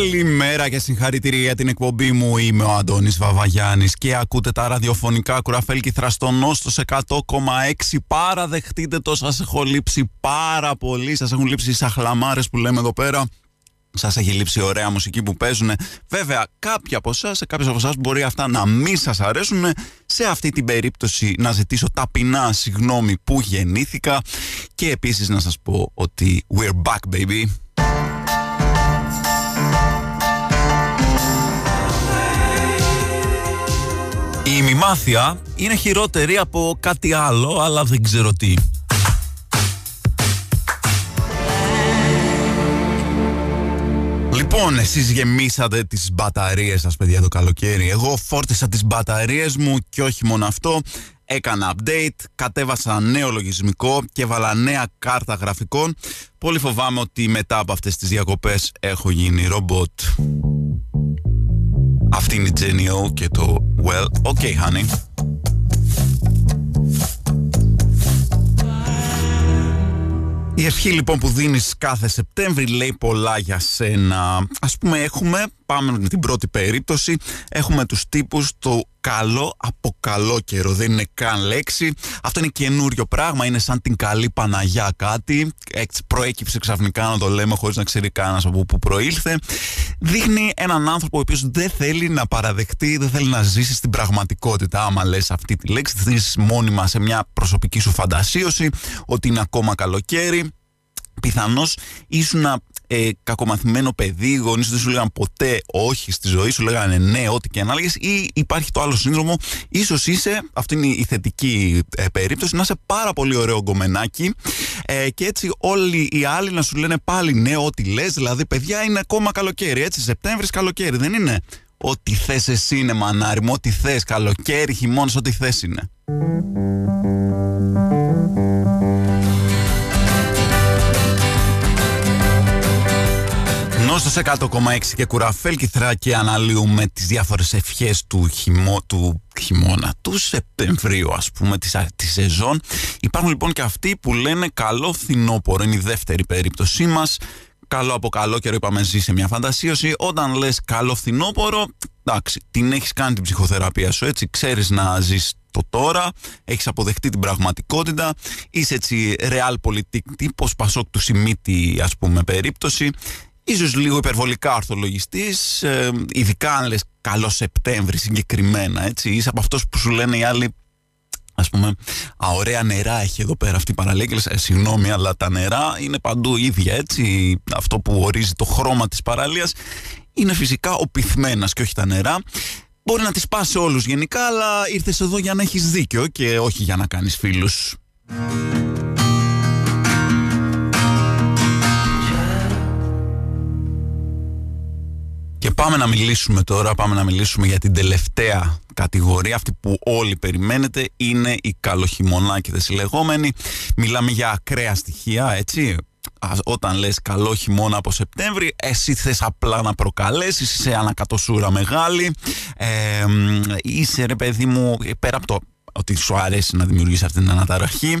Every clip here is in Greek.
Καλημέρα και συγχαρητήρια για την εκπομπή μου. Είμαι ο Αντώνης Βαβαγιάννης και ακούτε τα ραδιοφωνικά κουραφέλκι θραστονός στο 100,6. Παραδεχτείτε το, σας έχω λείψει πάρα πολύ. Σας έχουν λείψει οι σαχλαμάρες που λέμε εδώ πέρα. Σας έχει λείψει ωραία μουσική που παίζουν. Βέβαια, κάποιοι από εσά, σε κάποιου από εσά μπορεί αυτά να μην σας αρέσουν. Σε αυτή την περίπτωση, να ζητήσω ταπεινά συγγνώμη που γεννήθηκα. Και επίσης να σας πω ότι we're back, baby. Η ημιμάθεια είναι χειρότερη από κάτι άλλο, αλλά δεν ξέρω τι. Λοιπόν, εσείς γεμίσατε τις μπαταρίες σας, παιδιά, το καλοκαίρι. Εγώ φόρτισα τις μπαταρίες μου και όχι μόνο αυτό. Έκανα update, κατέβασα νέο λογισμικό και έβαλα νέα κάρτα γραφικών. Πολύ φοβάμαι ότι μετά από αυτές τις διακοπές έχω γίνει ρομπότ. Αυτή είναι η Jenny και το Well, okay honey. Η ευχή λοιπόν που δίνεις κάθε Σεπτέμβρη λέει πολλά για σένα. Ας πούμε έχουμε, πάμε με την πρώτη περίπτωση, έχουμε τους τύπους το καλό από καλό καιρό. Δεν είναι καν λέξη. Αυτό είναι καινούριο πράγμα. Είναι σαν την καλή Παναγιά κάτι. Έτσι προέκυψε ξαφνικά να το λέμε χωρίς να ξέρει κανένας από πού προήλθε. Δείχνει έναν άνθρωπο ο οποίος δεν θέλει να παραδεχτεί, δεν θέλει να ζήσει στην πραγματικότητα. Άμα λες αυτή τη λέξη, τη δεις μόνιμα σε μια προσωπική σου φαντασίωση ότι είναι ακόμα καλοκαίρι πιθανώς ήσουν ε, κακομαθημένο παιδί, οι γονείς δεν σου λέγανε ποτέ όχι στη ζωή, σου λέγανε ναι, ό,τι και αν έλεγε, ή υπάρχει το άλλο σύνδρομο, ίσως είσαι, αυτή είναι η θετική ε, περίπτωση, να είσαι πάρα πολύ ωραίο γκομενάκι ε, και έτσι όλοι οι άλλοι να σου λένε πάλι ναι, ό,τι λες, δηλαδή παιδιά είναι ακόμα καλοκαίρι, έτσι, Σεπτέμβρης καλοκαίρι, δεν είναι; Ό,τι θες εσύ είναι μανάρι μου, ό,τι θες καλοκαίρι, χειμώνας, ό,τι θες είναι. Νόστος 100,6 και κουραφέλ και αναλύουμε τις διάφορες ευχές του, χειμώ, του χειμώνα, του Σεπτεμβρίου ας πούμε της, της σεζόν. Υπάρχουν λοιπόν και αυτοί που λένε καλό φθινόπωρο, είναι η δεύτερη περίπτωσή μας. Καλό από καλό καιρό είπαμε ζει σε μια φαντασίωση. Όταν λες καλό φθινόπωρο, εντάξει, την έχεις κάνει την ψυχοθεραπεία σου έτσι, ξέρεις να ζεις το τώρα, έχεις αποδεχτεί την πραγματικότητα, είσαι έτσι real politik τύπος, πασόκ του Σιμίτη ας πούμε περίπτωση, ίσως λίγο υπερβολικά ορθολογιστής, ε, ειδικά αν λες καλό Σεπτέμβρη συγκεκριμένα, έτσι, είσαι από αυτός που σου λένε οι άλλοι ας πούμε, α, ωραία νερά έχει εδώ πέρα αυτή η παραλία ε, συγγνώμη, αλλά τα νερά είναι παντού ίδια, έτσι, αυτό που ορίζει το χρώμα της παραλίας είναι φυσικά ο πυθμένας και όχι τα νερά. Μπορεί να τις πάσει όλους γενικά, αλλά ήρθες εδώ για να έχεις δίκιο και όχι για να κάνεις φίλους. Πάμε να μιλήσουμε τώρα, πάμε να μιλήσουμε για την τελευταία κατηγορία, αυτή που όλοι περιμένετε, είναι οι καλοχειμωνάκηδες οι λεγόμενοι. Μιλάμε για ακραία στοιχεία, έτσι, όταν λες καλό χειμώνα από Σεπτέμβρη εσύ θες απλά να προκαλέσεις είσαι ανακατοσούρα μεγάλη. Ε, είσαι ρε παιδί μου πέρα από το ότι σου αρέσει να δημιουργήσει αυτή την αναταραχή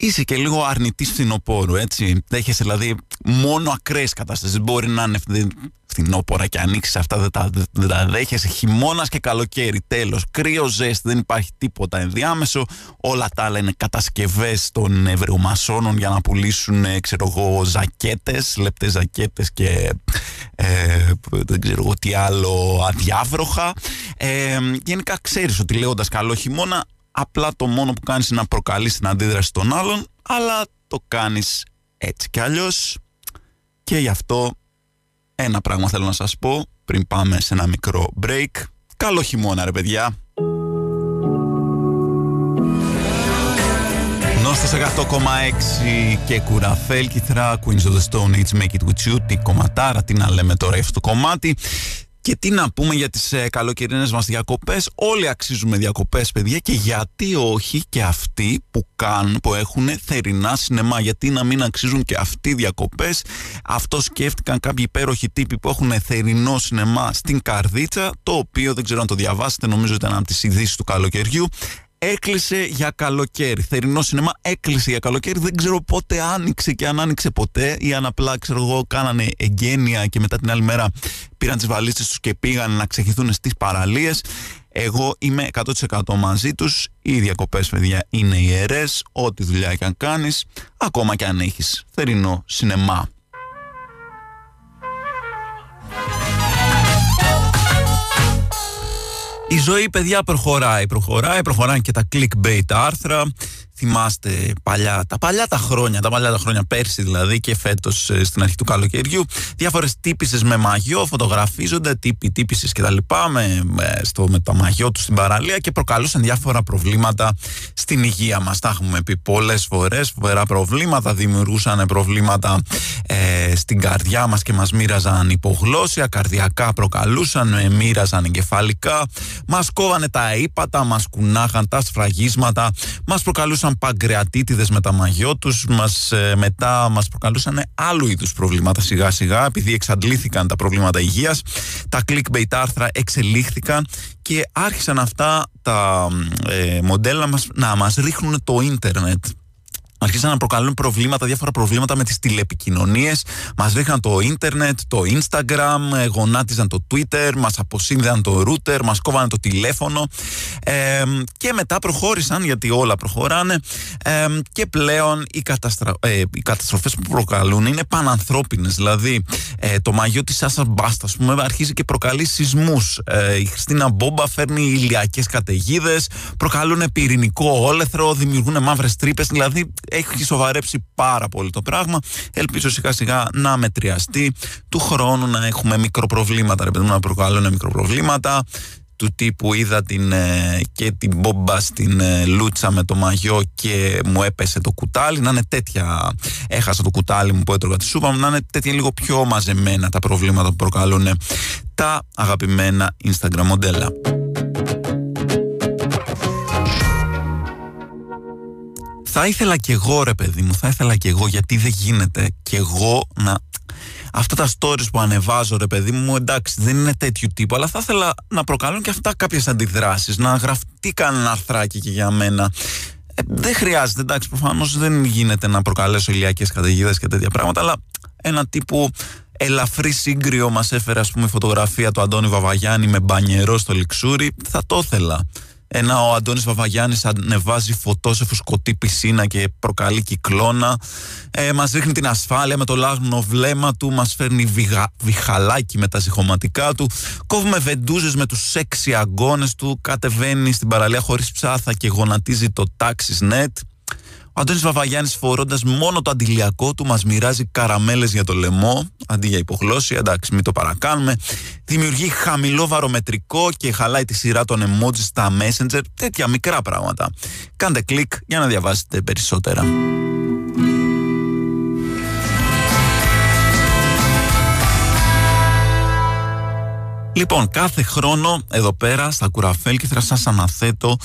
είσαι και λίγο αρνητής φθινοπόρου, έτσι. Δέχεσαι δηλαδή μόνο ακραίες κατάστασεις. Μπορεί να είναι φθινόπορα και ανοίξεις αυτά, δεν τα, δεν τα δέχεσαι. Χειμώνας και καλοκαίρι, τέλος. Κρύο, ζέστη, δεν υπάρχει τίποτα ενδιάμεσο. Όλα τα άλλα είναι κατασκευές των ευρεομασόνων για να πουλήσουν, ε, ξέρω εγώ, ζακέτες, λεπτές ζακέτες και ε, δεν ξέρω εγώ τι άλλο, αδιάβροχα. Ε, γενικά ξέρεις ότι λέγοντας καλό χειμώνα, Απλά το μόνο που κάνεις είναι να προκαλείς την αντίδραση των άλλων, αλλά το κάνεις έτσι κι αλλιώς. Και γι' αυτό ένα πράγμα θέλω να σας πω πριν πάμε σε ένα μικρό break. Καλό χειμώνα ρε παιδιά! Είμαστε σε 100,6 και κουραφέλκυθρα Queens of the Stone Age Make It With You Τι κομματάρα, τι να λέμε τώρα αυτό το κομμάτι και τι να πούμε για τις ε, καλοκαιρινές μας διακοπές. Όλοι αξίζουμε διακοπές παιδιά Και γιατί όχι και αυτοί που κάνουν Που έχουν θερινά σινεμά. Γιατί να μην αξίζουν και αυτοί διακοπές. Αυτό σκέφτηκαν κάποιοι υπέροχοι τύποι Που έχουν θερινό σινεμά στην Καρδίτσα Το οποίο δεν ξέρω αν το διαβάσετε Νομίζω ήταν από τις ειδήσεις του καλοκαιριού έκλεισε για καλοκαίρι. Θερινό σινεμά έκλεισε για καλοκαίρι. Δεν ξέρω πότε άνοιξε και αν άνοιξε ποτέ ή αν απλά ξέρω εγώ κάνανε εγγένεια και μετά την άλλη μέρα πήραν τις βαλίτσες τους και πήγαν να ξεχυθούν στις παραλίες. Εγώ είμαι 100% μαζί τους. Οι διακοπές παιδιά είναι ιερές. Ό,τι δουλειά και αν κάνεις, ακόμα και αν έχεις θερινό σινεμά. Η ζωή, παιδιά, προχωράει. Προχωράει, προχωράει και τα clickbait άρθρα. Θυμάστε παλιά, τα παλιά τα χρόνια, τα παλιά τα χρόνια πέρσι δηλαδή και φέτος ε, στην αρχή του καλοκαιριού. Διάφορες τύπησες με μαγιό φωτογραφίζονται, τύποι τύπησες κτλ. Με, με, στο, με τα μαγιό τους στην παραλία και προκαλούσαν διάφορα προβλήματα στην υγεία μας. Τα έχουμε πει πολλές φορές. Φοβερά προβλήματα, δημιουργούσαν προβλήματα ε, στην καρδιά μας και μας μοίραζαν υπογλώσια, καρδιακά προκαλούσαν, ε, μοίραζαν εγκεφαλικά. Μας κόβανε τα ύπατα, μας κουνάχαν τα σφραγίσματα, μας προκαλούσαν προκαλούσαν παγκρεατίτιδες με τα μαγιό τους, μας, ε, μετά μας προκαλούσαν άλλου είδους προβλήματα σιγά σιγά, επειδή εξαντλήθηκαν τα προβλήματα υγείας, τα clickbait άρθρα εξελίχθηκαν και άρχισαν αυτά τα ε, μοντέλα μας να μας ρίχνουν το ίντερνετ αρχίσαν να προκαλούν προβλήματα, διάφορα προβλήματα με τις τηλεπικοινωνίες. Μας ρίχναν το ίντερνετ, το Instagram, ε, γονάτιζαν το Twitter, μας αποσύνδεαν το router, μας κόβανε το τηλέφωνο ε, και μετά προχώρησαν, γιατί όλα προχωράνε ε, και πλέον οι, καταστρα... ε, οι καταστροφές που προκαλούν είναι πανανθρώπινες. Δηλαδή ε, το μαγιό της Άσα Μπάστα, ας πούμε, αρχίζει και προκαλεί σεισμούς. Ε, η Χριστίνα Μπόμπα φέρνει ηλιακές καταιγίδες, προκαλούν πυρηνικό όλεθρο, δημιουργούν μαύρες τρύπες, δηλαδή έχει σοβαρέψει πάρα πολύ το πράγμα. Ελπίζω σιγά σιγά να μετριαστεί. Του χρόνου να έχουμε μικροπροβλήματα, ρε παιδί μου, να προκαλούν μικροπροβλήματα του τύπου είδα την, ε, και την μπόμπα στην ε, λούτσα με το μαγιό και μου έπεσε το κουτάλι να είναι τέτοια έχασα το κουτάλι μου που έτρωγα τη σούπα μου να είναι τέτοια λίγο πιο μαζεμένα τα προβλήματα που προκαλούν τα αγαπημένα Instagram μοντέλα θα ήθελα κι εγώ ρε παιδί μου, θα ήθελα κι εγώ γιατί δεν γίνεται κι εγώ να... Αυτά τα stories που ανεβάζω ρε παιδί μου, εντάξει δεν είναι τέτοιου τύπου, αλλά θα ήθελα να προκαλούν και αυτά κάποιες αντιδράσεις, να γραφτεί κανένα αρθράκι και για μένα. Ε, δεν χρειάζεται, εντάξει, προφανώς δεν γίνεται να προκαλέσω ηλιακές καταιγίδες και τέτοια πράγματα, αλλά ένα τύπου ελαφρύ σύγκριο μας έφερε, ας πούμε, φωτογραφία του Αντώνη Βαβαγιάννη με μπανιερό στο λιξούρι. Θα το ήθελα. Ένα ο Αντώνης Βαβαγιάννης ανεβάζει φωτός σε φουσκωτή πισίνα και προκαλεί κυκλώνα. Ε, μας ρίχνει την ασφάλεια με το λάγνο βλέμμα του, μας φέρνει βιγα, βιχαλάκι με τα ζυχωματικά του. Κόβουμε βεντούζες με τους σεξι αγκώνες του, κατεβαίνει στην παραλία χωρίς ψάθα και γονατίζει το τάξις νετ. Ο Αντώνης Βαβαγιάννης φορώντας μόνο το αντιλιακό του μας μοιράζει καραμέλες για το λαιμό αντί για υπογλώσσια, εντάξει μην το παρακάνουμε. Δημιουργεί χαμηλό βαρομετρικό και χαλάει τη σειρά των emojis στα messenger. Τέτοια μικρά πράγματα. Κάντε κλικ για να διαβάσετε περισσότερα. Λοιπόν, κάθε χρόνο εδώ πέρα στα Κουραφέλκυθρα σας αναθέτω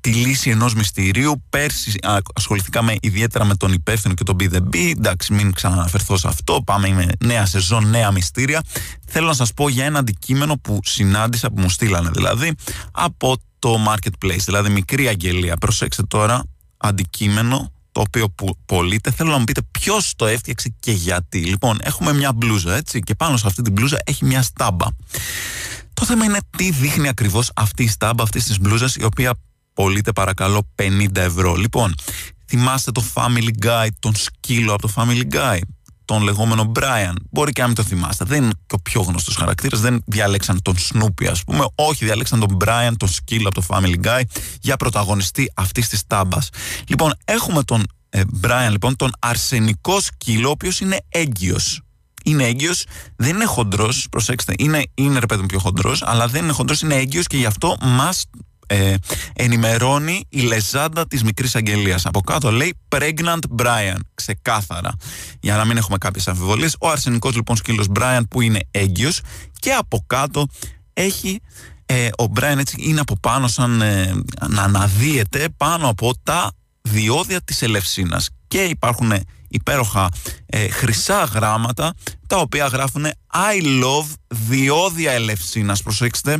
τη λύση ενός μυστηρίου. Πέρσι ασχοληθήκαμε ιδιαίτερα με τον υπεύθυνο και τον BDB. Εντάξει, μην ξαναναφερθώ σε αυτό. Πάμε με νέα σεζόν, νέα μυστήρια. Θέλω να σας πω για ένα αντικείμενο που συνάντησα, που μου στείλανε δηλαδή, από το Marketplace. Δηλαδή, μικρή αγγελία. Προσέξτε τώρα, αντικείμενο το οποίο που πωλείται. Θέλω να μου πείτε ποιος το έφτιαξε και γιατί. Λοιπόν, έχουμε μια μπλούζα, έτσι, και πάνω σε αυτή την μπλούζα έχει μια στάμπα. Το θέμα είναι τι δείχνει ακριβώς αυτή η στάμπα αυτής της μπλούζας, η οποία πωλείτε παρακαλώ 50 ευρώ. Λοιπόν, θυμάστε το Family Guy, τον σκύλο από το Family Guy, τον λεγόμενο Brian. Μπορεί και να μην το θυμάστε. Δεν είναι και ο πιο γνωστός χαρακτήρας. Δεν διάλεξαν τον Snoopy, ας πούμε. Όχι, διάλεξαν τον Brian, τον σκύλο από το Family Guy, για πρωταγωνιστή αυτής της τάμπας. Λοιπόν, έχουμε τον ε, Brian, λοιπόν, τον αρσενικό σκύλο, ο οποίος είναι έγκυος. Είναι έγκυος, δεν είναι χοντρός, προσέξτε, είναι, είναι ρε παιδί μου πιο χοντρός, αλλά δεν είναι χοντρός, είναι έγκυος και γι' αυτό μας ε, ενημερώνει η λεζάντα της μικρής αγγελίας. Από κάτω λέει Pregnant Brian, ξεκάθαρα. Για να μην έχουμε κάποιες αμφιβολίες. Ο αρσενικός λοιπόν σκύλος Brian που είναι έγκυος και από κάτω έχει ε, ο Brian έτσι είναι από πάνω σαν ε, να αναδύεται πάνω από τα διόδια της Ελευσίνας και υπάρχουν υπέροχα ε, χρυσά γράμματα τα οποία γράφουν I love διόδια Ελευσίνας προσέξτε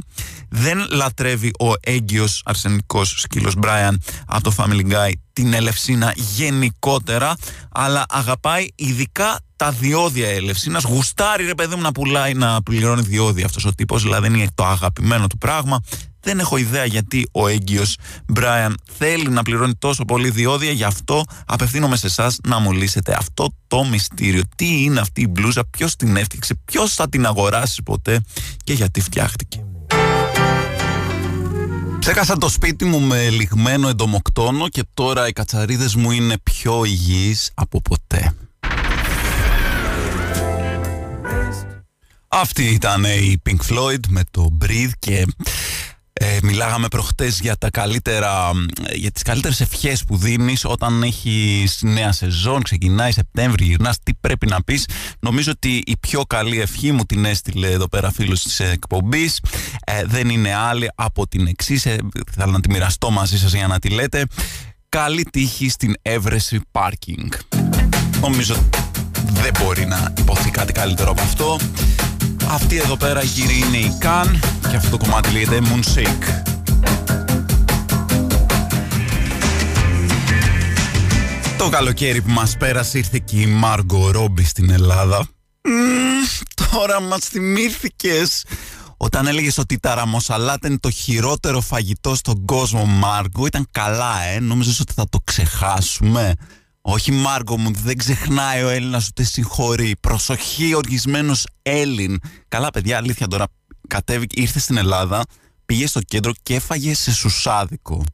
δεν λατρεύει ο έγκυος αρσενικός σκύλος Brian από το Family Guy την Ελευσίνα γενικότερα αλλά αγαπάει ειδικά τα διόδια Ελευσίνας γουστάρει ρε παιδί μου να πουλάει να πληρώνει διόδια αυτός ο τύπος δηλαδή είναι το αγαπημένο του πράγμα δεν έχω ιδέα γιατί ο έγκυος Μπράιαν θέλει να πληρώνει τόσο πολύ διόδια, γι' αυτό απευθύνομαι σε εσάς να μου λύσετε αυτό το μυστήριο. Τι είναι αυτή η μπλούζα, ποιος την έφτιαξε, ποιος θα την αγοράσει ποτέ και γιατί φτιάχτηκε. Ξέχασα το σπίτι μου με λιγμένο εντομοκτόνο και τώρα οι κατσαρίδες μου είναι πιο υγιείς από ποτέ. Αυτή ήταν η Pink Floyd με το Breathe και ε, μιλάγαμε προχτές για, τα καλύτερα, για τις καλύτερες ευχές που δίνεις όταν έχεις νέα σεζόν, ξεκινάει Σεπτέμβρη, γυρνάς, τι πρέπει να πεις. Νομίζω ότι η πιο καλή ευχή μου την έστειλε εδώ πέρα φίλος της εκπομπής. Ε, δεν είναι άλλη από την εξής. Ε, θέλω να τη μοιραστώ μαζί σας για να τη λέτε. Καλή τύχη στην έβρεση πάρκινγκ. Νομίζω δεν μπορεί να υποθεί κάτι καλύτερο από αυτό. Αυτή εδώ πέρα κύριοι είναι η Καν και αυτό το κομμάτι λέγεται Moonshake. Το καλοκαίρι που μας πέρασε ήρθε και η Μάργκο Ρόμπι στην Ελλάδα. τώρα μας θυμήθηκες όταν έλεγες ότι τα ραμοσαλάτα είναι το χειρότερο φαγητό στον κόσμο Μάργκο ήταν καλά ε, νόμιζες ότι θα το ξεχάσουμε; Όχι Μάργκο μου, δεν ξεχνάει ο Έλληνας ούτε συγχωρεί. Προσοχή οργισμένος Έλλην. Καλά παιδιά, αλήθεια τώρα, κατέβηκε, ήρθε στην Ελλάδα, πήγε στο κέντρο και έφαγε σε σουσάδικο.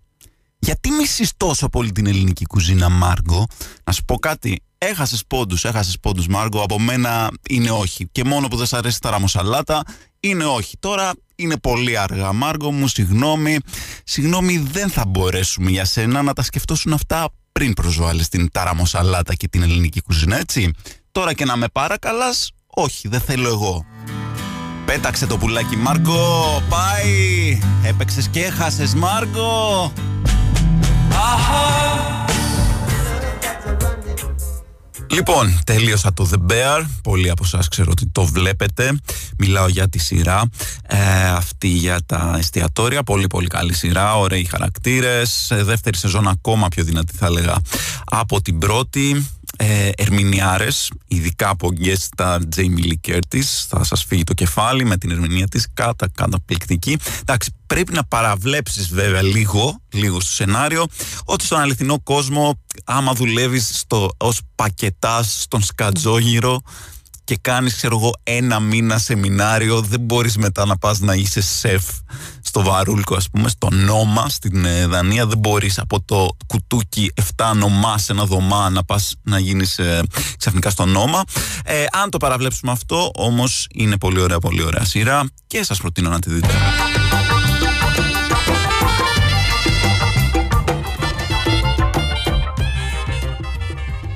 Γιατί μισείς τόσο πολύ την ελληνική κουζίνα Μάργκο, να σου πω κάτι, έχασες πόντους, έχασες πόντους Μάργκο, από μένα είναι όχι. Και μόνο που δεν σ' αρέσει τα ραμοσαλάτα, είναι όχι. Τώρα είναι πολύ αργά Μάργκο μου, συγγνώμη. Συγγνώμη δεν θα μπορέσουμε για σένα να τα σκεφτώσουν αυτά πριν προσβάλλεις την ταραμοσαλάτα και την ελληνική κουζίνα, έτσι. Τώρα και να με παρακαλάς, όχι, δεν θέλω εγώ. Πέταξε το πουλάκι Μάργκο, πάει! Έπαιξες και έχασες Μάργκο! Λοιπόν, τέλειωσα το The Bear. Πολλοί από εσά ξέρω ότι το βλέπετε. Μιλάω για τη σειρά ε, αυτή για τα εστιατόρια. Πολύ πολύ καλή σειρά, ωραίοι χαρακτήρες. Ε, δεύτερη σεζόν ακόμα πιο δυνατή θα έλεγα από την πρώτη. Ε, ερμηνιάρες, ειδικά από guest star Jamie Lee Curtis. Θα σας φύγει το κεφάλι με την ερμηνεία της κατά καταπληκτική. Εντάξει, πρέπει να παραβλέψεις βέβαια λίγο, λίγο στο σενάριο, ότι στον αληθινό κόσμο άμα δουλεύεις στο, ως πακετάς στον σκατζόγυρο και κάνεις ξέρω εγώ ένα μήνα σεμινάριο δεν μπορείς μετά να πας να είσαι σεφ στο Βαρούλκο ας πούμε στο Νόμα στην ε, Δανία δεν μπορείς από το κουτούκι 7 νομά σε ένα δωμά να πας να γίνεις ε, ξαφνικά στο Νόμα. Ε, αν το παραβλέψουμε αυτό όμως είναι πολύ ωραία πολύ ωραία σειρά και σας προτείνω να τη δείτε.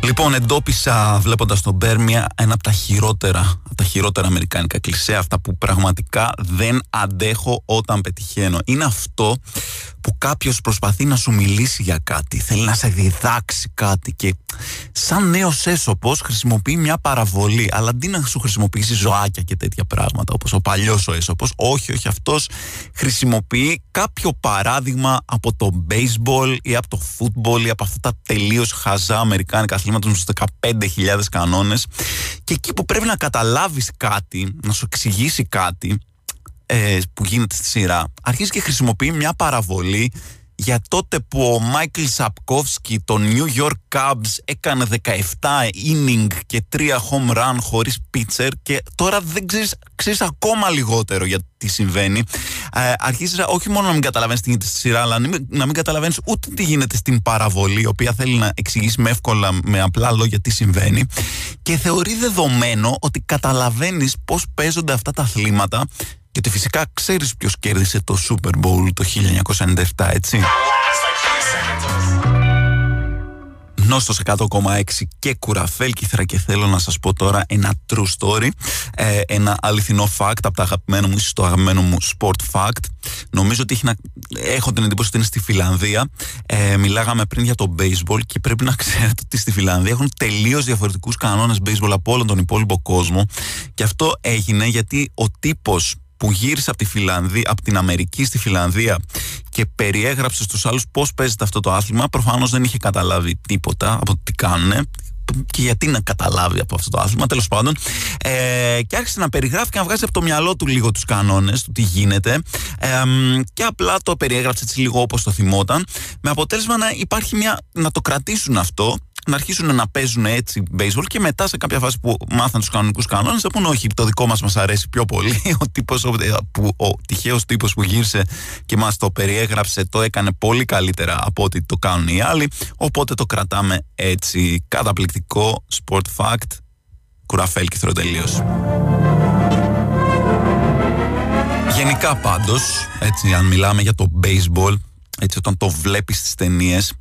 Λοιπόν, εντόπισα βλέποντας τον Μπέρμια ένα από τα χειρότερα, από τα χειρότερα αμερικάνικα κλισέ, αυτά που πραγματικά δεν αντέχω όταν πετυχαίνω. Είναι αυτό που κάποιος προσπαθεί να σου μιλήσει για κάτι, θέλει να σε διδάξει κάτι και σαν νέος έσωπος χρησιμοποιεί μια παραβολή. Αλλά αντί να σου χρησιμοποιήσει ζωάκια και τέτοια πράγματα, όπως ο παλιός ο έσωπος, όχι, όχι, αυτός χρησιμοποιεί κάποιο παράδειγμα από το baseball ή από το football ή από αυτά τα τελείως χαζά αμερικάνικα αθλήματα στου 15.000 κανόνες. Και εκεί που πρέπει να καταλάβεις κάτι, να σου εξηγήσει κάτι, ε, που γίνεται στη σειρά αρχίζει και χρησιμοποιεί μια παραβολή για τότε που ο Μάικλ Σαπκόφσκι το New York Cubs έκανε 17 inning και 3 home run χωρίς pitcher και τώρα δεν ξέρεις, ξέρεις ακόμα λιγότερο για τι συμβαίνει. Ε, αρχίζεις όχι μόνο να μην καταλαβαίνεις τι γίνεται στη σειρά αλλά να μην, να μην καταλαβαίνεις ούτε τι γίνεται στην παραβολή η οποία θέλει να εξηγήσει με εύκολα, με απλά λόγια τι συμβαίνει και θεωρεί δεδομένο ότι καταλαβαίνεις πώς παίζονται αυτά τα αθλήματα Γιατί φυσικά ξέρεις ποιος κέρδισε το Super Bowl το 1997, έτσι. Νόστο 100,6 και κουραφέλ και θέλω να σας πω τώρα ένα true story ε, ένα αληθινό fact από τα αγαπημένα μου ίσως το αγαπημένο μου sport fact. Νομίζω ότι έχει να... έχω την εντύπωση ότι είναι στη Φιλανδία. Ε, μιλάγαμε πριν για το baseball και πρέπει να ξέρετε ότι στη Φιλανδία έχουν τελείως διαφορετικούς κανόνες baseball από όλον τον υπόλοιπο κόσμο. Και αυτό έγινε γιατί ο τύπος που γύρισε από, τη Φιλανδία, από την Αμερική στη Φιλανδία και περιέγραψε στους άλλους πώς παίζεται αυτό το άθλημα προφανώς δεν είχε καταλάβει τίποτα από το τι κάνουν και γιατί να καταλάβει από αυτό το άθλημα, τέλος πάντων. Ε, και άρχισε να περιγράφει και να βγάζει από το μυαλό του λίγο τους κανόνες, του τι γίνεται. Ε, και απλά το περιέγραψε έτσι λίγο όπως το θυμόταν. Με αποτέλεσμα να υπάρχει μια. να το κρατήσουν αυτό να αρχίσουν να παίζουν έτσι baseball και μετά σε κάποια φάση που μάθαν τους κανονικούς κανόνες θα πούνε όχι, το δικό μας μας αρέσει πιο πολύ. Ο, τύπος, ο, ο τυχαίος τύπος που γύρισε και μας το περιέγραψε το έκανε πολύ καλύτερα από ό,τι το κάνουν οι άλλοι. Οπότε το κρατάμε έτσι. Καταπληκτικό sport fact. Κουραφέλ και τελείω. Γενικά πάντως, έτσι αν μιλάμε για το baseball, έτσι όταν το βλέπεις στις ταινίες,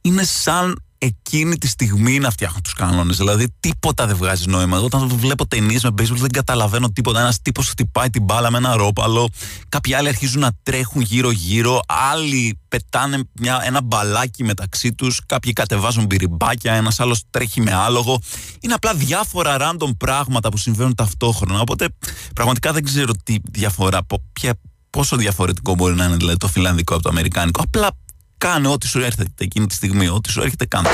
είναι σαν εκείνη τη στιγμή να φτιάχνουν τους κανόνες. Δηλαδή, τίποτα δεν βγάζει νόημα. Όταν βλέπω ταινίες με baseball, δεν καταλαβαίνω τίποτα. Ένας τύπος χτυπάει την μπάλα με ένα ρόπαλο. Κάποιοι άλλοι αρχίζουν να τρέχουν γύρω-γύρω. Άλλοι πετάνε μια, ένα μπαλάκι μεταξύ τους. Κάποιοι κατεβάζουν πυριμπάκια. Ένας άλλος τρέχει με άλογο. Είναι απλά διάφορα random πράγματα που συμβαίνουν ταυτόχρονα. Οπότε, πραγματικά δεν ξέρω τι διαφορά, πόσο διαφορετικό μπορεί να είναι δηλαδή, το φιλανδικό από το αμερικάνικο. Απλά Κάνε ό,τι σου έρχεται εκείνη τη στιγμή. Ό,τι σου έρχεται, κάνε.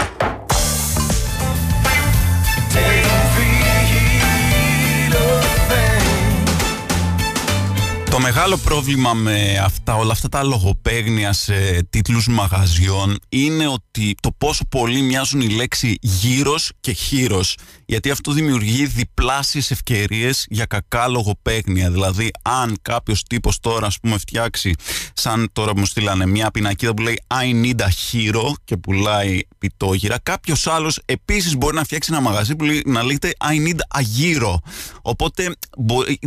Το μεγάλο πρόβλημα με αυτά, όλα αυτά τα λογοπαίγνια σε τίτλους μαγαζιών είναι ότι το πόσο πολύ μοιάζουν η λέξη γύρος και χείρος. Γιατί αυτό δημιουργεί διπλάσιες ευκαιρίες για κακά λογοπαίγνια. Δηλαδή αν κάποιος τύπος τώρα ας πούμε φτιάξει σαν τώρα μου στείλανε μια πινακίδα που λέει I need a hero και πουλάει πιτόγυρα κάποιος άλλος επίσης μπορεί να φτιάξει ένα μαγαζί που λέει, να λέγεται I need a hero οπότε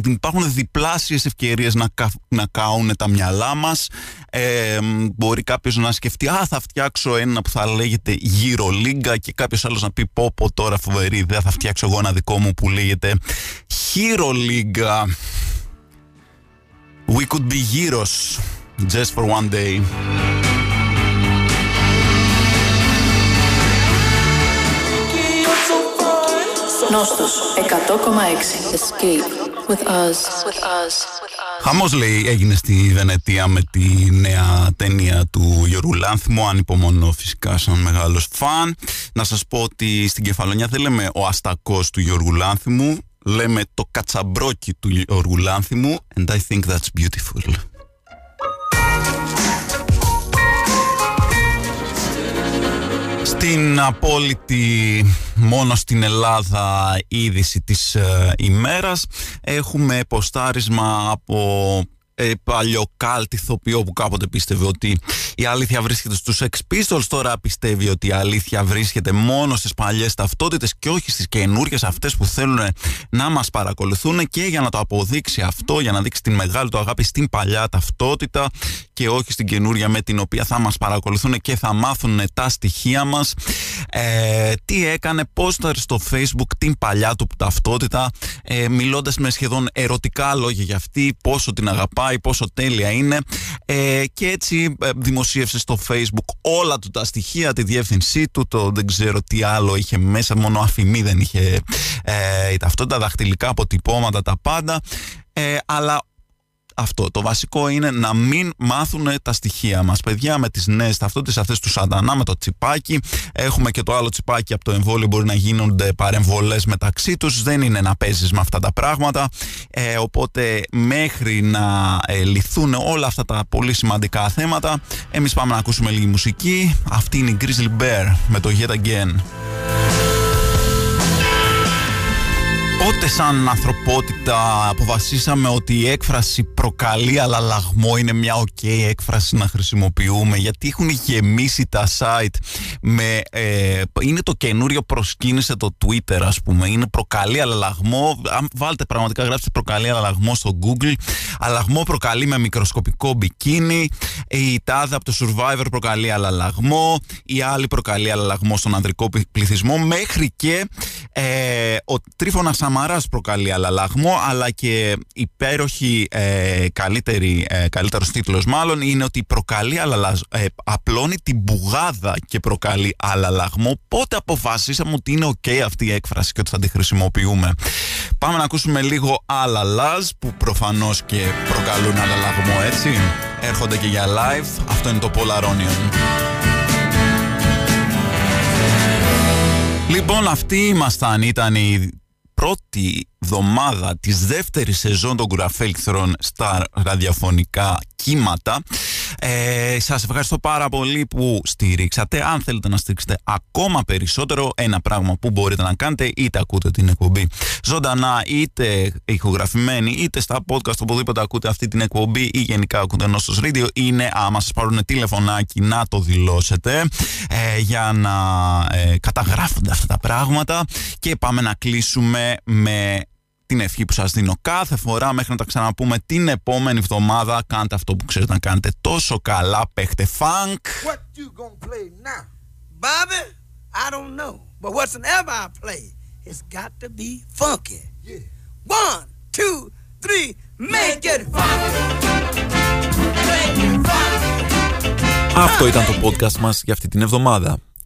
υπάρχουν διπλάσιες ευκαιρίες να, να κάουν τα μυαλά μας ε, μπορεί κάποιος να σκεφτεί α θα φτιάξω ένα που θα λέγεται γύρω λίγκα και κάποιος άλλος να πει πω πω τώρα φοβερή ιδέα θα φτιάξω εγώ ένα δικό μου που λέγεται Hero λίγκα We could be heroes just for one day Νόστος 100,6 Escape with us. With us. Χαμός. Λέει έγινε στη Βενετία με τη νέα ταινία του Γιώργου Λάνθιμου. Ανυπομονώ φυσικά σαν μεγάλος φαν. Να σας πω ότι στην Κεφαλονιά δεν λέμε ο αστακός του Γιώργου Λάνθιμου. Λέμε το κατσαμπρόκι του Γιώργου Λάνθιμου And I think that's beautiful. Στην απόλυτη μόνο στην Ελλάδα είδηση της ε, ημέρας. Έχουμε ποστάρισμα από ε, παλιοκάλτη ηθοποιό που κάποτε πίστευε ότι η αλήθεια βρίσκεται στους Sex Pistols. Τώρα πιστεύει ότι η αλήθεια βρίσκεται μόνο στις παλιές ταυτότητες και όχι στις καινούριες αυτές που θέλουν να μας παρακολουθούν. Και για να το αποδείξει αυτό για να δείξει την μεγάλη του αγάπη στην παλιά ταυτότητα και όχι στην καινούρια με την οποία θα μας παρακολουθούν και θα μάθουν τα στοιχεία μας ε, τι έκανε πόσταρ στο facebook την παλιά του ταυτότητα ε, μιλώντας με σχεδόν ερωτικά λόγια για αυτή πόσο την αγαπά πάει, πόσο τέλεια είναι. Ε, και έτσι ε, δημοσίευσε στο Facebook όλα του τα στοιχεία, τη διεύθυνσή του, το δεν ξέρω τι άλλο είχε μέσα, μόνο αφημί δεν είχε ε, τα δαχτυλικά αποτυπώματα, τα πάντα. Ε, αλλά αυτό. Το βασικό είναι να μην μάθουν τα στοιχεία μας. Παιδιά με τις νέες ταυτότητες αυτές του σαντανά με το τσιπάκι. Έχουμε και το άλλο τσιπάκι από το εμβόλιο μπορεί να γίνονται παρεμβολές μεταξύ τους. Δεν είναι να παίζεις με αυτά τα πράγματα. Ε, οπότε μέχρι να ε, λυθούν όλα αυτά τα πολύ σημαντικά θέματα εμείς πάμε να ακούσουμε λίγη μουσική. Αυτή είναι η Grizzly Bear με το Yet Again. Πότε σαν ανθρωπότητα αποφασίσαμε ότι η έκφραση προκαλεί αλλά λαγμό είναι μια ok έκφραση να χρησιμοποιούμε γιατί έχουν γεμίσει τα site με, ε, είναι το καινούριο προσκύνησε το Twitter ας πούμε. Είναι προκαλεί αλλά λαγμό αν βάλτε πραγματικά γράψτε προκαλεί αλλά λαγμό στο Google αλαγμό προκαλεί με μικροσκοπικό μπικίνι η τάδε από το Survivor προκαλεί αλλά λαγμό η άλλη προκαλεί αλλά λαγμό στον ανδρικό πληθυσμό μέχρι και ε, ο Τρίφωνας Σαμαράς προκαλεί αλλαλάγμο αλλά και υπέροχη ε, καλύτερη, ε, καλύτερος τίτλος μάλλον είναι ότι προκαλεί αλλαλαγμό, ε, απλώνει την μπουγάδα και προκαλεί αλλαλαγμό πότε αποφασίσαμε ότι είναι ok αυτή η έκφραση και ότι θα τη χρησιμοποιούμε; Πάμε να ακούσουμε λίγο αλλαλάζ που προφανώς και προκαλούν αλλαλαγμό έτσι. Έρχονται και για live. Αυτό είναι το Polaronion. Λοιπόν, αυτοί ήμασταν, ήταν η πρώτη εβδομάδα της δεύτερης σεζόν των κουραφέλκθρων στα ραδιοφωνικά κύματα. Ε, σας ευχαριστώ πάρα πολύ που στηρίξατε. Αν θέλετε να στηρίξετε ακόμα περισσότερο, ένα πράγμα που μπορείτε να κάνετε, είτε ακούτε την εκπομπή ζωντανά, είτε ηχογραφημένη, είτε στα podcast, οπουδήποτε ακούτε αυτή την εκπομπή ή γενικά ακούτε Νόστος Radio, είναι άμα σας πάρουν τηλεφωνάκι να το δηλώσετε ε, για να ε, καταγράφονται αυτά τα πράγματα και πάμε να κλείσουμε με την ευχή που σας δίνω κάθε φορά μέχρι να τα ξαναπούμε την επόμενη εβδομάδα. Κάντε αυτό που ξέρετε να κάνετε τόσο καλά παίχτε funk. What you gonna play now? Bobby, I don't know But whatsoever I play It's got to be funky. Yeah. One, two, three Make it funky Make it funky Αυτό ήταν το podcast μας για αυτή την εβδομάδα